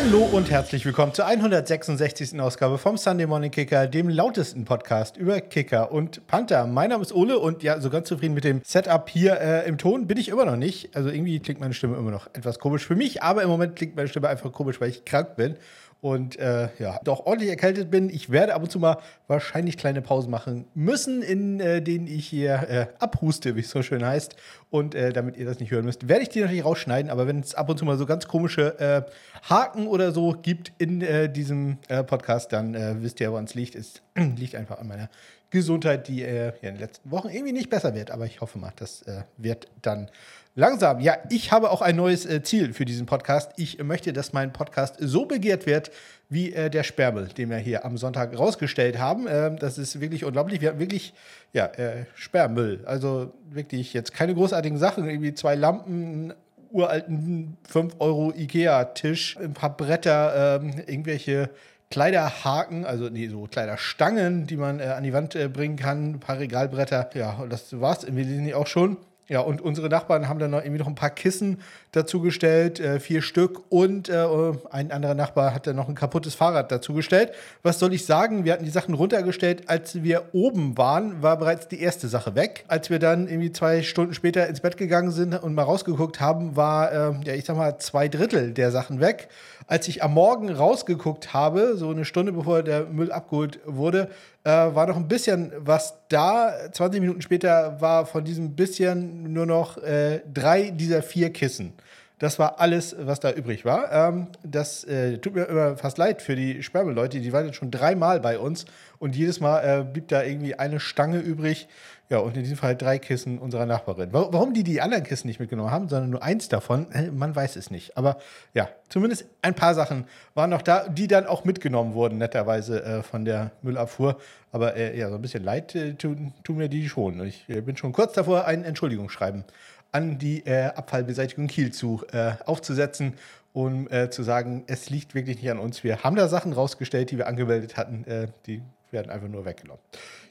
Hallo und herzlich willkommen zur 166. Ausgabe vom Sunday Morning Kicker, dem lautesten Podcast über Kicker und Panther. Mein Name ist Ole und ja, so ganz zufrieden mit dem Setup hier äh, im Ton bin ich immer noch nicht. Also irgendwie klingt meine Stimme immer noch etwas komisch für mich, aber im Moment klingt meine Stimme einfach komisch, weil ich krank bin und äh, ja, doch ordentlich erkältet bin. Ich werde ab und zu mal wahrscheinlich kleine Pausen machen müssen, in äh, denen ich hier äh, abhuste, wie es so schön heißt. Und äh, damit ihr das nicht hören müsst, werde ich die natürlich rausschneiden. Aber wenn es ab und zu mal so ganz komische äh, Haken oder so gibt in äh, diesem Podcast, dann wisst ihr, woran es liegt. Es liegt einfach an meiner Gesundheit, die in den letzten Wochen irgendwie nicht besser wird. Aber ich hoffe mal, das wird dann Langsam, ja, ich habe auch ein neues äh, Ziel für diesen Podcast. Ich möchte, dass mein Podcast so begehrt wird wie äh, der Sperrmüll, den wir hier am Sonntag rausgestellt haben. Ähm, das ist wirklich unglaublich. Wir haben wirklich, ja, äh, Sperrmüll. Also wirklich jetzt keine großartigen Sachen, irgendwie zwei Lampen, uralten 5 Euro Ikea-Tisch, ein paar Bretter, ähm, irgendwelche Kleiderhaken, also nee, so Kleiderstangen, die man äh, an die Wand äh, bringen kann, ein paar Regalbretter. Ja, und das war's im Wesentlichen auch schon. Ja, und unsere Nachbarn haben dann noch irgendwie noch ein paar Kissen dazugestellt, äh, vier Stück. Und äh, ein anderer Nachbar hat dann noch ein kaputtes Fahrrad dazugestellt. Was soll ich sagen? Wir hatten die Sachen runtergestellt. Als wir oben waren, war bereits die erste Sache weg. Als wir dann irgendwie zwei Stunden später ins Bett gegangen sind und mal rausgeguckt haben, war, äh, ja, ich sag mal, zwei Drittel der Sachen weg. Als ich am Morgen rausgeguckt habe, so eine Stunde bevor der Müll abgeholt wurde, äh, war noch ein bisschen was da. 20 Minuten später war von diesem bisschen nur noch äh, drei dieser vier Kissen. Das war alles, was da übrig war. Ähm, das äh, tut mir immer fast leid für die Sperrmüll-Leute. Die waren jetzt schon dreimal bei uns und jedes Mal äh, blieb da irgendwie eine Stange übrig. Ja, und in diesem Fall drei Kissen unserer Nachbarin. Warum die die anderen Kissen nicht mitgenommen haben, sondern nur eins davon, äh, man weiß es nicht. Aber ja, zumindest ein paar Sachen waren noch da, die dann auch mitgenommen wurden, netterweise äh, von der Müllabfuhr. Aber äh, ja, so ein bisschen leid äh, tun, tun, mir die schon. Ich äh, bin schon kurz davor, ein Entschuldigungsschreiben an die äh, Abfallbeseitigung Kiel zu aufzusetzen um äh, zu sagen, es liegt wirklich nicht an uns. Wir haben da Sachen rausgestellt, die wir angemeldet hatten, äh, die werden einfach nur weggenommen.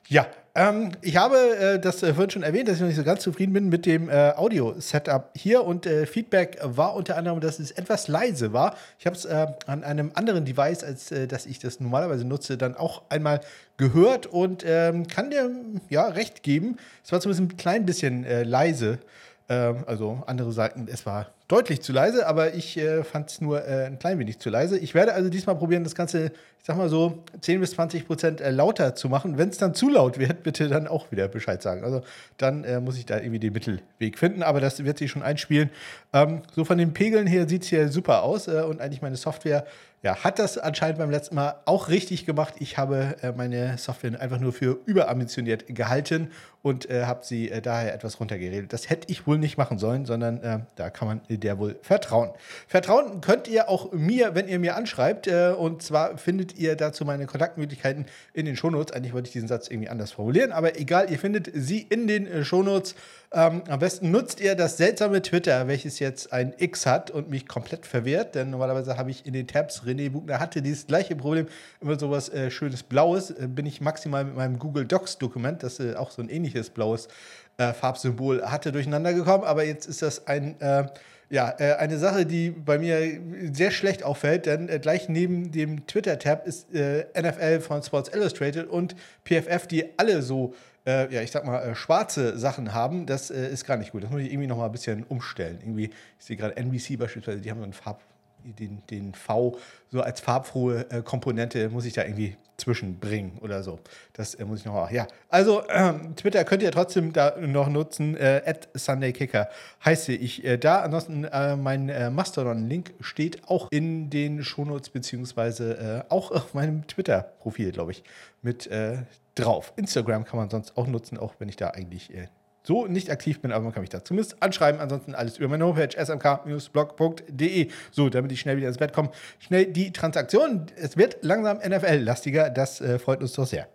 Ja, ähm, ich habe äh, das äh, vorhin schon erwähnt, dass ich noch nicht so ganz zufrieden bin mit dem äh, Audio-Setup hier und äh, Feedback war unter anderem, dass es etwas leise war. Ich habe es äh, an einem anderen Device, als äh, dass ich das normalerweise nutze, dann auch einmal gehört und ähm, kann dir ja recht geben. Es war zumindest ein klein bisschen leise. Ähm, also andere sagten, es war deutlich zu leise, aber ich äh, fand es nur äh, ein klein wenig zu leise. Ich werde also diesmal probieren, das Ganze, ich sag mal so, 10 bis 20 Prozent äh, lauter zu machen. Wenn es dann zu laut wird, bitte dann auch wieder Bescheid sagen. Also dann äh, muss ich da irgendwie den Mittelweg finden, aber das wird sich schon einspielen. Ähm, so von den Pegeln her sieht es hier super aus äh, und eigentlich meine Software ja, hat das anscheinend beim letzten Mal auch richtig gemacht. Ich habe äh, meine Software einfach nur für überambitioniert gehalten und habe sie daher etwas runtergeredet. Das hätte ich wohl nicht machen sollen, sondern da kann man der wohl vertrauen. Vertrauen könnt ihr auch mir, wenn ihr mir anschreibt. Äh, und zwar findet ihr dazu meine Kontaktmöglichkeiten in den Shownotes. Eigentlich wollte ich diesen Satz irgendwie anders formulieren, aber egal, ihr findet sie in den äh, Shownotes. Ähm, am besten nutzt ihr das seltsame Twitter, welches jetzt ein X hat und mich komplett verwehrt, denn normalerweise habe ich in den Tabs, René Bugner hatte dieses gleiche Problem, immer sowas äh, schönes Blaues, äh, bin ich maximal mit meinem Google Docs Dokument, das äh, auch so ein ähnliches blaues äh, Farbsymbol hatte, durcheinander gekommen, aber jetzt ist das ein äh, ja, äh, eine Sache, die bei mir sehr schlecht auffällt, denn äh, gleich neben dem Twitter-Tab ist äh, NFL von Sports Illustrated und PFF, die alle so, äh, ja, ich sag mal, äh, schwarze Sachen haben. Das äh, ist gar nicht gut. Das muss ich irgendwie noch mal ein bisschen umstellen. Irgendwie, ich sehe gerade NBC beispielsweise, die haben so einen Farb den, den V so als farbfrohe Komponente muss ich da irgendwie zwischenbringen oder so. Das äh, muss ich noch auch. Ja, also ähm, Twitter könnt ihr trotzdem da noch nutzen. Äh, SundayKicker heiße ich äh, da. Ansonsten äh, mein äh, Mastodon-Link steht auch in den Shownotes beziehungsweise äh, auch auf meinem Twitter-Profil, glaube ich, mit drauf. Instagram kann man sonst auch nutzen, auch wenn ich da eigentlich so nicht aktiv bin, aber man kann mich da zumindest anschreiben. Ansonsten alles über meine Homepage smk-blog.de. So, damit ich schnell wieder ins Bett komme. Schnell die Transaktion. Es wird langsam NFL-lastiger. Das äh, freut uns doch sehr.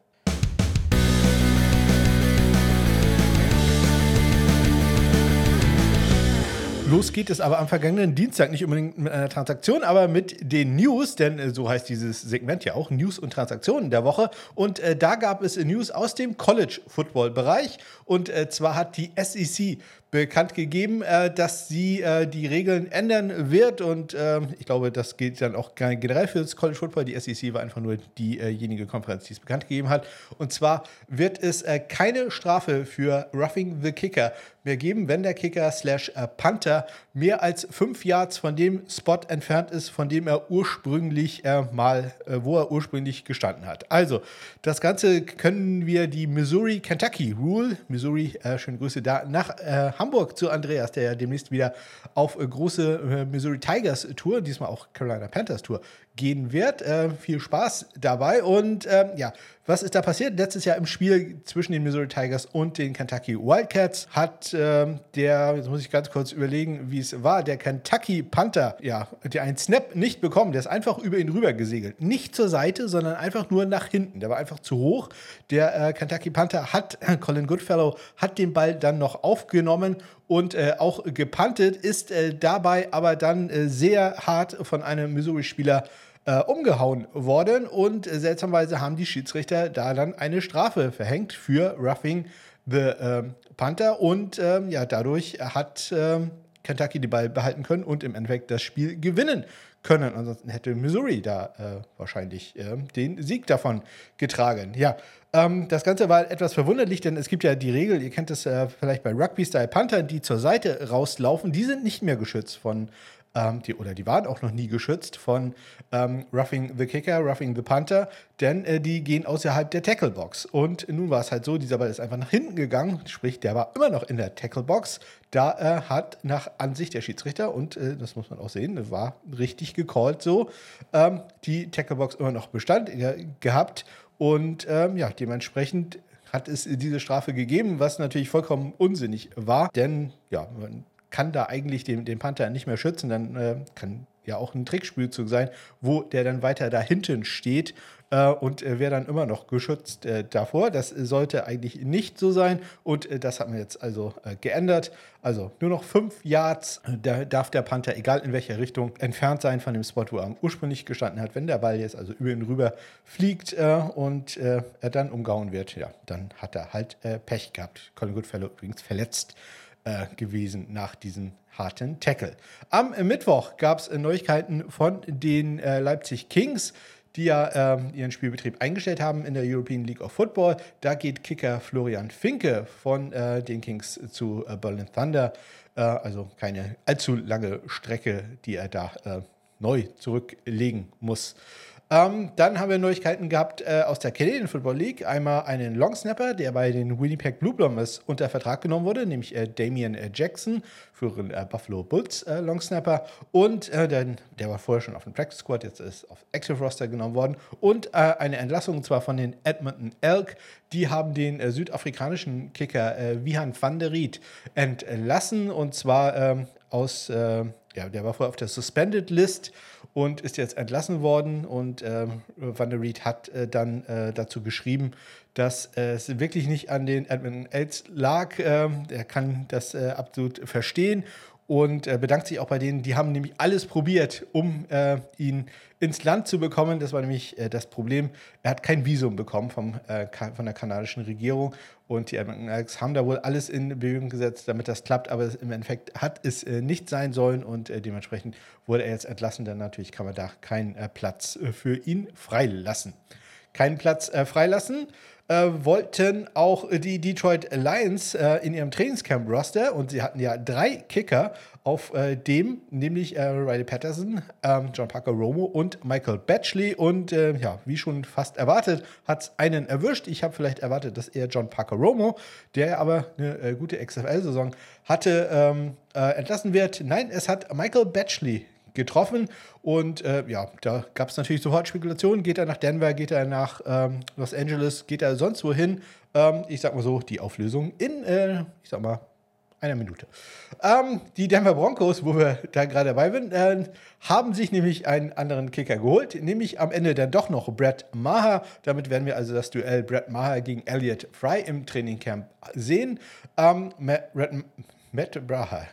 Los geht es aber am vergangenen Dienstag nicht unbedingt mit einer Transaktion, aber mit den News, denn äh, so heißt dieses Segment ja auch, News und Transaktionen der Woche. Und äh, da gab es News aus dem College-Football-Bereich. Und äh, zwar hat die SEC bekannt gegeben, äh, dass sie äh, die Regeln ändern wird. Und äh, ich glaube, das gilt dann auch generell für das College Football. Die SEC war einfach nur diejenige Konferenz, die es bekannt gegeben hat. Und zwar wird es äh, keine Strafe für Roughing the Kicker mehr geben, wenn der Kicker slash äh, Panther mehr als fünf Yards von dem Spot entfernt ist, von dem er ursprünglich äh, mal, wo er ursprünglich gestanden hat. Also, das Ganze können wir die Missouri-Kentucky Rule, Missouri, schöne Grüße da, nach Hamburg zu Andreas, der ja demnächst wieder auf äh, große äh, Missouri Tigers Tour, diesmal auch Carolina Panthers Tour, gehen wird. Äh, viel Spaß dabei. Und ähm, ja, was ist da passiert? Letztes Jahr im Spiel zwischen den Missouri Tigers und den Kentucky Wildcats hat ähm, der, jetzt muss ich ganz kurz überlegen, wie es war, der Kentucky Panther, ja, der einen Snap nicht bekommen, der ist einfach über ihn rüber gesegelt. Nicht zur Seite, sondern einfach nur nach hinten. Der war einfach zu hoch. Der äh, Kentucky Panther hat, Colin Goodfellow, hat den Ball dann noch aufgenommen und äh, auch gepantet, ist äh, dabei aber dann äh, sehr hart von einem Missouri-Spieler äh, umgehauen worden und äh, seltsamerweise haben die Schiedsrichter da dann eine Strafe verhängt für Roughing the ähm, Panther und ähm, ja, dadurch hat ähm, Kentucky die Ball behalten können und im Endeffekt das Spiel gewinnen können. Ansonsten hätte Missouri da äh, wahrscheinlich äh, den Sieg davon getragen. Ja, ähm, das Ganze war etwas verwunderlich, denn es gibt ja die Regel, ihr kennt es äh, vielleicht bei Rugby-Style Panther, die zur Seite rauslaufen, die sind nicht mehr geschützt von ähm, die, oder die waren auch noch nie geschützt von ähm, Roughing the Kicker, Roughing the Panther, denn äh, die gehen außerhalb der Tacklebox. Und nun war es halt so, dieser Ball ist einfach nach hinten gegangen, sprich, der war immer noch in der Tacklebox. Da äh, hat nach Ansicht der Schiedsrichter, und äh, das muss man auch sehen, war richtig gecallt so, ähm, die Tacklebox immer noch Bestand äh, gehabt. Und ähm, ja, dementsprechend hat es diese Strafe gegeben, was natürlich vollkommen unsinnig war, denn ja, man kann da eigentlich den, den Panther nicht mehr schützen. Dann äh, kann ja auch ein Trickspielzug sein, wo der dann weiter da hinten steht äh, und äh, wäre dann immer noch geschützt äh, davor. Das sollte eigentlich nicht so sein und äh, das haben wir jetzt also äh, geändert. Also nur noch fünf Yards, da darf der Panther, egal in welcher Richtung, entfernt sein von dem Spot, wo er ursprünglich gestanden hat. Wenn der Ball jetzt also über ihn rüber fliegt äh, und er dann umgehauen wird, ja, dann hat er halt Pech gehabt. Colin Goodfellow übrigens verletzt äh, gewesen nach diesem harten Tackle. Am Mittwoch gab es äh, Neuigkeiten von den äh, Leipzig Kings die ja ähm, ihren Spielbetrieb eingestellt haben in der European League of Football. Da geht Kicker Florian Finke von äh, den Kings zu äh, Berlin Thunder. Äh, also keine allzu lange Strecke, die er da äh, neu zurücklegen muss. Ähm, dann haben wir Neuigkeiten gehabt äh, aus der Canadian Football League. Einmal einen Longsnapper, der bei den Winnipeg Blue Bombers unter Vertrag genommen wurde, nämlich äh, Damian äh, Jackson für den äh, Buffalo Bulls äh, Longsnapper. Und äh, der, der war vorher schon auf dem Practice Squad, jetzt ist auf Active Roster genommen worden. Und eine Entlassung, und zwar von den Edmonton Elk. Die haben den südafrikanischen Kicker Wihan van der Riet entlassen. Und zwar ähm, aus, ja, der war vorher auf der Suspended List und ist jetzt entlassen worden. Und äh, Van der Reed hat äh, dann äh, dazu geschrieben, dass es wirklich nicht an den Edmund Elks lag. Ähm, er kann das äh, absolut verstehen und äh, bedankt sich auch bei denen, die haben nämlich alles probiert, um äh, ihn ins Land zu bekommen. Das war nämlich äh, das Problem. Er hat kein Visum bekommen vom, äh, von der kanadischen Regierung und die Alex haben da wohl alles in Bewegung gesetzt, damit das klappt, aber im Endeffekt hat es äh, nicht sein sollen und äh, dementsprechend wurde er jetzt entlassen, denn natürlich kann man da keinen Platz für ihn freilassen. Keinen Platz freilassen äh, wollten auch die Detroit Lions äh, in ihrem Trainingscamp-Roster und sie hatten ja drei Kicker auf äh, dem, nämlich äh, Riley Patterson, ähm, John Parker Romo und Michael Batchley. Und äh, ja, wie schon fast erwartet, hat es einen erwischt. Ich habe vielleicht erwartet, dass er John Parker Romo, der aber eine gute XFL-Saison hatte, ähm, entlassen wird. Nein, es hat Michael Batchley getroffen. Und äh, ja, da gab es natürlich sofort Spekulationen. Geht er nach Denver, geht er nach ähm, Los Angeles, geht er sonst wohin? Ähm, ich sag mal so, die Auflösung in, äh, ich sag mal, einer Minute. Ähm, die Denver Broncos, wo wir da gerade dabei sind, äh, haben sich nämlich einen anderen Kicker geholt, nämlich am Ende dann doch noch Brett Maher. Damit werden wir also das Duell Brett Maher gegen Elliot Fry im Trainingcamp sehen. Ähm, Matt, Matt Braha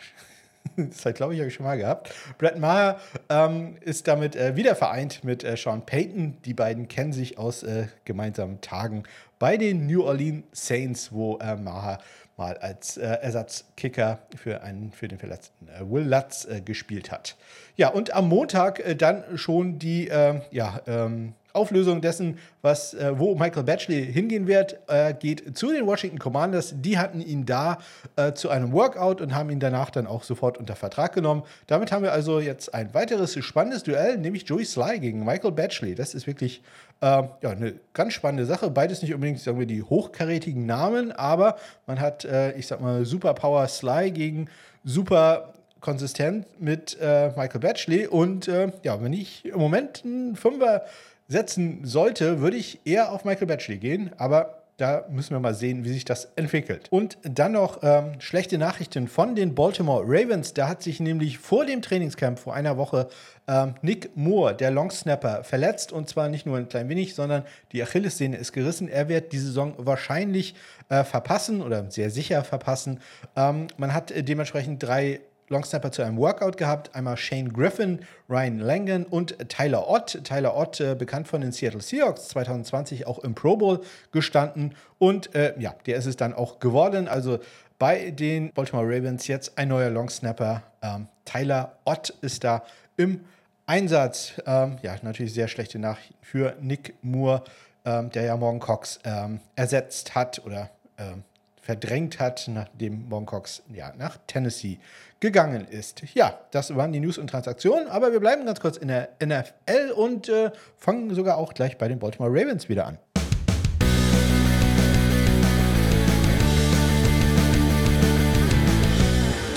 das glaube ich, habe ich schon mal gehabt. Brett Maher ähm, ist damit äh, wieder vereint mit äh, Sean Payton. Die beiden kennen sich aus äh, gemeinsamen Tagen bei den New Orleans Saints, wo äh, Maher mal als äh, Ersatzkicker für, einen, für den verletzten äh, Will Lutz äh, gespielt hat. Ja, und am Montag äh, dann schon die ähm, ja, ähm, Auflösung dessen, was, äh, wo Michael Batchley hingehen wird, äh, geht zu den Washington Commanders. Die hatten ihn da äh, zu einem Workout und haben ihn danach dann auch sofort unter Vertrag genommen. Damit haben wir also jetzt ein weiteres spannendes Duell, nämlich Joey Sly gegen Michael Batchley. Das ist wirklich äh, ja, eine ganz spannende Sache. Beides nicht unbedingt, sagen wir, die hochkarätigen Namen, aber man hat, äh, ich sag mal, Superpower Sly gegen Super konsistent mit äh, Michael Batchley. Und äh, ja, wenn ich im Moment einen Fünfer setzen sollte, würde ich eher auf Michael Batchley gehen, aber da müssen wir mal sehen, wie sich das entwickelt. Und dann noch ähm, schlechte Nachrichten von den Baltimore Ravens. Da hat sich nämlich vor dem Trainingscamp vor einer Woche ähm, Nick Moore, der Longsnapper, verletzt. Und zwar nicht nur ein klein wenig, sondern die Achillessehne ist gerissen. Er wird die Saison wahrscheinlich äh, verpassen oder sehr sicher verpassen. Ähm, man hat äh, dementsprechend drei Longsnapper zu einem Workout gehabt. Einmal Shane Griffin, Ryan Langan und Tyler Ott. Tyler Ott, äh, bekannt von den Seattle Seahawks, 2020 auch im Pro Bowl gestanden. Und äh, ja, der ist es dann auch geworden. Also bei den Baltimore Ravens jetzt ein neuer Longsnapper. Ähm, Tyler Ott ist da im Einsatz. Ähm, ja, natürlich sehr schlechte Nachrichten für Nick Moore, ähm, der ja Morgan Cox ähm, ersetzt hat oder ähm, verdrängt hat, nachdem Morgan Cox ja, nach Tennessee gegangen ist. Ja, das waren die News und Transaktionen, aber wir bleiben ganz kurz in der NFL und äh, fangen sogar auch gleich bei den Baltimore Ravens wieder an.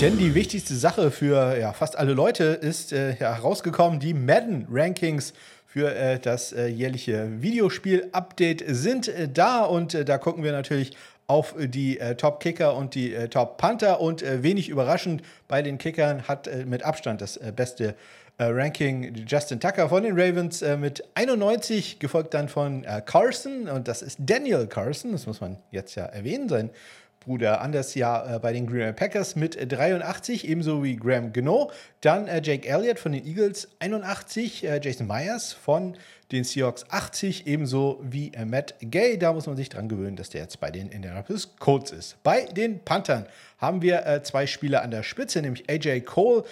Denn die wichtigste Sache für ja, fast alle Leute ist äh, ja, herausgekommen, die Madden-Rankings für äh, das äh, jährliche Videospiel-Update sind äh, da und äh, da gucken wir natürlich auf die äh, Top-Kicker und die äh, Top-Panther. Und äh, wenig überraschend, bei den Kickern hat äh, mit Abstand das äh, beste äh, Ranking Justin Tucker von den Ravens mit 91, gefolgt dann von Carson. Und das ist Daniel Carson, das muss man jetzt ja erwähnen, sein Bruder Anders ja äh, bei den Green Bay Packers mit 83, ebenso wie Graham Gano. Dann äh, Jake Elliott von den Eagles 81, äh, Jason Myers von den Seahawks 80, ebenso wie äh, Matt Gay. Da muss man sich dran gewöhnen, dass der jetzt bei den Indianapolis Colts ist. Bei den Panthern haben wir äh, zwei Spieler an der Spitze, nämlich AJ Cole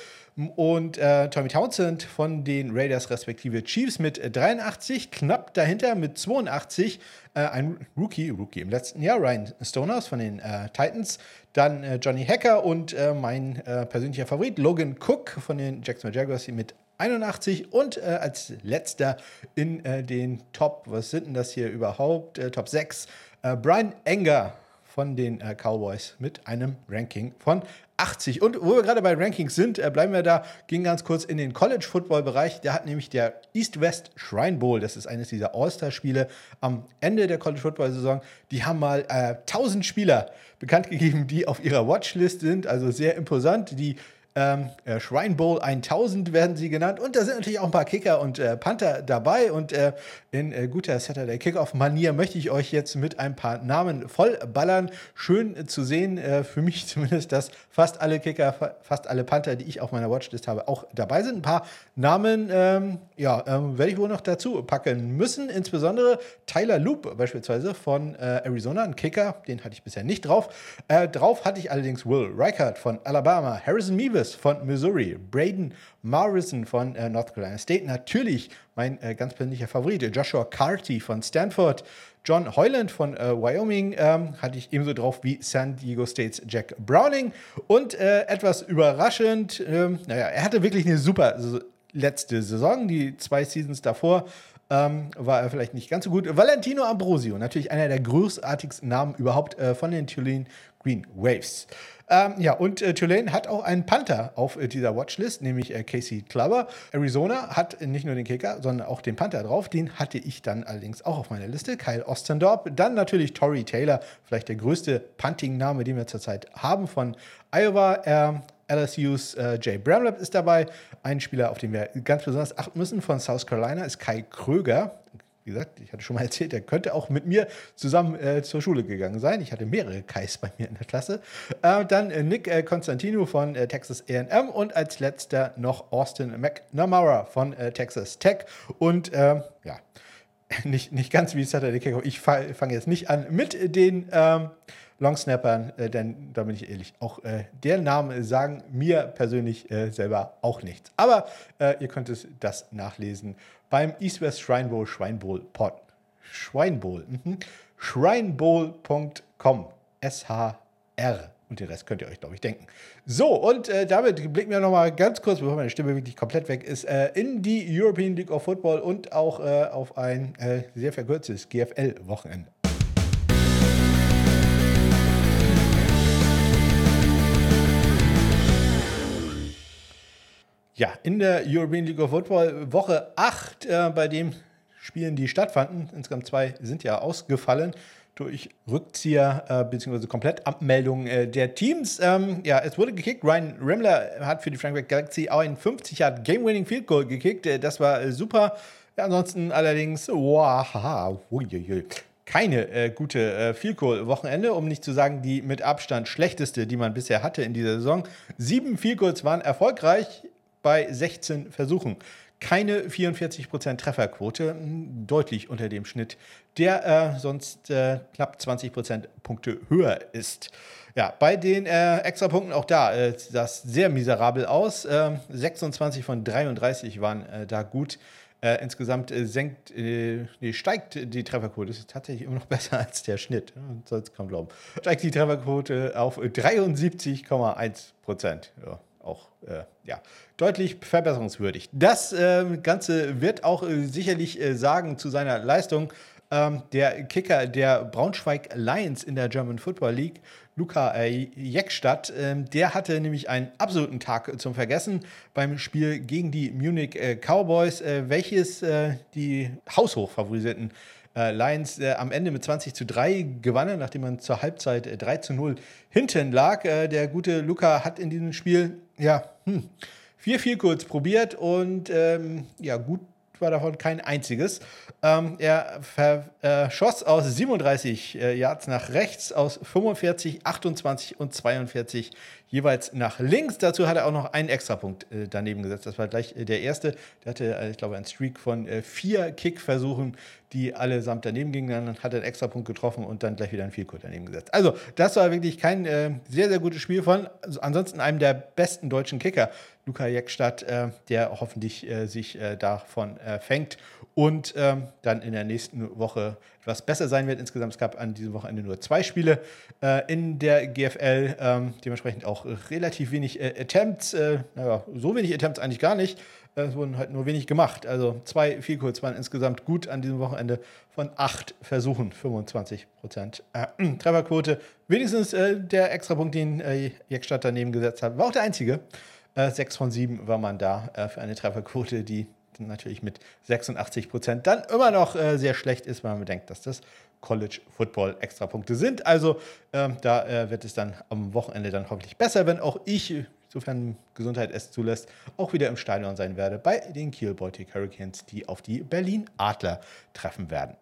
und äh, Tommy Townsend von den Raiders respektive Chiefs mit 83, knapp dahinter mit 82 äh, ein Rookie, Rookie im letzten Jahr, Ryan Stoners von den äh, Titans, dann äh, Johnny Hacker und äh, mein äh, persönlicher Favorit Logan Cook von den Jacksonville Jaguars mit 81 und äh, als letzter in den Top, was sind denn das hier überhaupt? Top 6, Brian Enger von den Cowboys mit einem Ranking von 80. Und wo wir gerade bei Rankings sind, äh, bleiben wir da, gehen ganz kurz in den College-Football-Bereich. Da hat nämlich der East-West Shrine Bowl, das ist eines dieser All-Star-Spiele am Ende der College-Football-Saison, die haben mal äh, 1000 Spieler bekannt gegeben, die auf ihrer Watchlist sind, also sehr imposant. Die ähm, äh, Shrine Bowl 1000 werden sie genannt. Und da sind natürlich auch ein paar Kicker und äh, Panther dabei. Und äh, in äh, guter Saturday Kickoff-Manier möchte ich euch jetzt mit ein paar Namen vollballern. Schön zu sehen, äh, für mich zumindest, dass fast alle Kicker, fast alle Panther, die ich auf meiner Watchlist habe, auch dabei sind. Ein paar Namen, ähm, ja, ähm, werde ich wohl noch dazu packen müssen. Insbesondere Tyler Loop beispielsweise von äh, Arizona, ein Kicker, den hatte ich bisher nicht drauf. drauf hatte ich allerdings Will Reichert von Alabama, Harrison Meeves Davis von Missouri, Braden Morrison von äh, North Carolina State, natürlich mein äh, ganz persönlicher Favorit, Joshua Carty von Stanford, John Hoyland von äh, Wyoming ähm, hatte ich ebenso drauf wie San Diego States Jack Browning und äh, etwas überraschend, ähm, naja, er hatte wirklich eine super letzte Saison, die zwei Seasons davor ähm, war er vielleicht nicht ganz so gut. Valentino Ambrosio, natürlich einer der großartigsten Namen überhaupt äh, von den Tulane Green Waves. Ähm, ja, und äh, Tulane hat auch einen Panther auf äh, dieser Watchlist, nämlich äh, Casey Clubber. Arizona hat nicht nur den Kicker, sondern auch den Panther drauf. Den hatte ich dann allerdings auch auf meiner Liste. Kyle Ostendorp. Dann natürlich Tory Taylor, vielleicht der größte Punting-Name, den wir zurzeit haben von Iowa. Ähm, LSU's äh, Jay Bramlett ist dabei. Ein Spieler, auf den wir ganz besonders achten müssen von South Carolina, ist Kai Kröger. Wie gesagt, ich hatte schon mal erzählt, er könnte auch mit mir zusammen äh, zur Schule gegangen sein. Ich hatte mehrere Kais bei mir in der Klasse. Äh, dann äh, Nick äh, Constantino von äh, Texas AM und als letzter noch Austin McNamara von äh, Texas Tech. Und ähm, ja, nicht, nicht ganz wie Saturday Kickoff. Ich fange jetzt nicht an mit den ähm, Longsnappern, äh, denn da bin ich ehrlich, auch äh, der Name sagen mir persönlich äh, selber auch nichts. Aber äh, ihr könnt es das nachlesen beim East West Shrine Bowl Schweinbowl Pod. Schweinbowl. Mhm. Shrinebowl.com. S-H-R. Und den Rest könnt ihr euch, glaube ich, denken. So, und äh, damit blicken wir nochmal ganz kurz, bevor meine Stimme wirklich komplett weg ist, äh, in die European League of Football und auch äh, auf ein äh, sehr verkürztes GFL-Wochenende. Ja, in der European League of Football Woche 8, äh, bei dem Spielen, die stattfanden, insgesamt zwei sind ja ausgefallen durch Rückzieher äh, bzw. Komplettabmeldung äh, der Teams. Ähm, ja, es wurde gekickt. Ryan Remmler hat für die Frankfurt Galaxy auch ein 50 Yard Game-Winning Field Goal gekickt. Äh, das war äh, super. Ja, ansonsten allerdings, wow, haha, keine äh, gute äh, Field Goal Wochenende, um nicht zu sagen die mit Abstand schlechteste, die man bisher hatte in dieser Saison. Sieben Field Goals waren erfolgreich bei 16 Versuchen keine 44% Trefferquote, hm, deutlich unter dem Schnitt, der äh, sonst äh, knapp 20% Punkte höher ist. Ja, bei den äh, Extrapunkten auch da äh, sah das sehr miserabel aus. 26 ähm, von 33 waren äh, da gut. Äh, insgesamt äh, senkt, äh, nee, steigt die Trefferquote. Das ist tatsächlich immer noch besser als der Schnitt. Ja, soll es kaum glauben. Steigt die Trefferquote auf 73,1 Prozent. Ja auch äh, ja, deutlich verbesserungswürdig. Das äh, Ganze wird auch äh, sicherlich äh, sagen zu seiner Leistung ähm, der Kicker der Braunschweig Lions in der German Football League, Luca äh, Jeckstadt. Ähm, der hatte nämlich einen absoluten Tag zum Vergessen beim Spiel gegen die Munich äh, Cowboys, welches die haushoch favorisierten äh, Lions äh, am Ende mit 20 zu 3 gewannen, nachdem man zur Halbzeit äh, 3 zu 0 hinten lag. Äh, der gute Luca hat in diesem Spiel ja hm, vier, vier kurz probiert und ähm, ja, gut war davon kein einziges. Ähm, er verschoss aus 37 äh, Yards nach rechts, aus 45, 28 und 42 jeweils nach links. Dazu hat er auch noch einen Extrapunkt äh, daneben gesetzt. Das war gleich äh, der erste. Der hatte, äh, ich glaube, einen Streak von äh, vier Kickversuchen, die allesamt daneben gingen. Dann hat er einen Extrapunkt getroffen und dann gleich wieder einen Vielkurt daneben gesetzt. Also, das war wirklich kein äh, sehr, sehr gutes Spiel von also ansonsten einem der besten deutschen Kicker, Luca Jeckstadt, äh, der hoffentlich sich davon fängt und ähm, dann in der nächsten Woche etwas besser sein wird. Insgesamt es gab an diesem Wochenende nur zwei Spiele äh, in der GFL, ähm, dementsprechend auch relativ wenig äh, Attempts, äh, naja, so wenig Attempts eigentlich gar nicht. Äh, es wurden halt nur wenig gemacht. Also zwei viel kurz waren insgesamt gut an diesem Wochenende von acht Versuchen, 25 Prozent äh, Trefferquote. Wenigstens äh, der Extrapunkt, den äh, Jeckstadt daneben gesetzt hat, war auch der einzige. sechs von sieben war man da für eine Trefferquote, die natürlich mit 86 Prozent dann immer noch äh, sehr schlecht ist, wenn man bedenkt, dass das College Football Extrapunkte sind. Also ähm, da äh, wird es dann am Wochenende dann hoffentlich besser, wenn auch ich, sofern Gesundheit es zulässt, auch wieder im Stadion sein werde bei den Kiel Baltic Hurricanes, die auf die Berlin Adler treffen werden.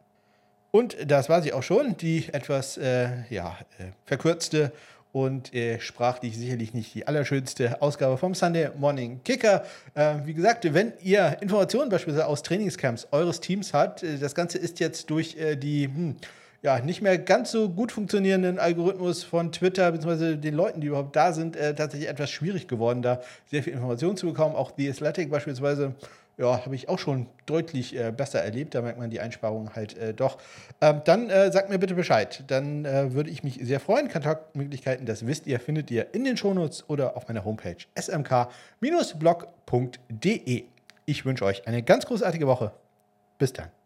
Und das war sie auch schon, die etwas äh, ja, äh, verkürzte und äh, sprachlich sicherlich nicht die allerschönste Ausgabe vom Sunday Morning Kicker. Äh, wie gesagt, wenn ihr Informationen beispielsweise aus Trainingscamps eures Teams habt, äh, das Ganze ist jetzt durch äh, die hm, ja, nicht mehr ganz so gut funktionierenden Algorithmus von Twitter bzw. den Leuten, die überhaupt da sind, äh, tatsächlich etwas schwierig geworden, da sehr viel Informationen zu bekommen. Auch The Athletic beispielsweise ja, habe ich auch schon deutlich äh, besser erlebt. Da merkt man die Einsparungen halt äh, doch. Ähm, dann äh, sagt mir bitte Bescheid. Dann äh, würde ich mich sehr freuen. Kontaktmöglichkeiten, das wisst ihr, findet ihr in den Shownotes oder auf meiner Homepage smk-blog.de. Ich wünsche euch eine ganz großartige Woche. Bis dann.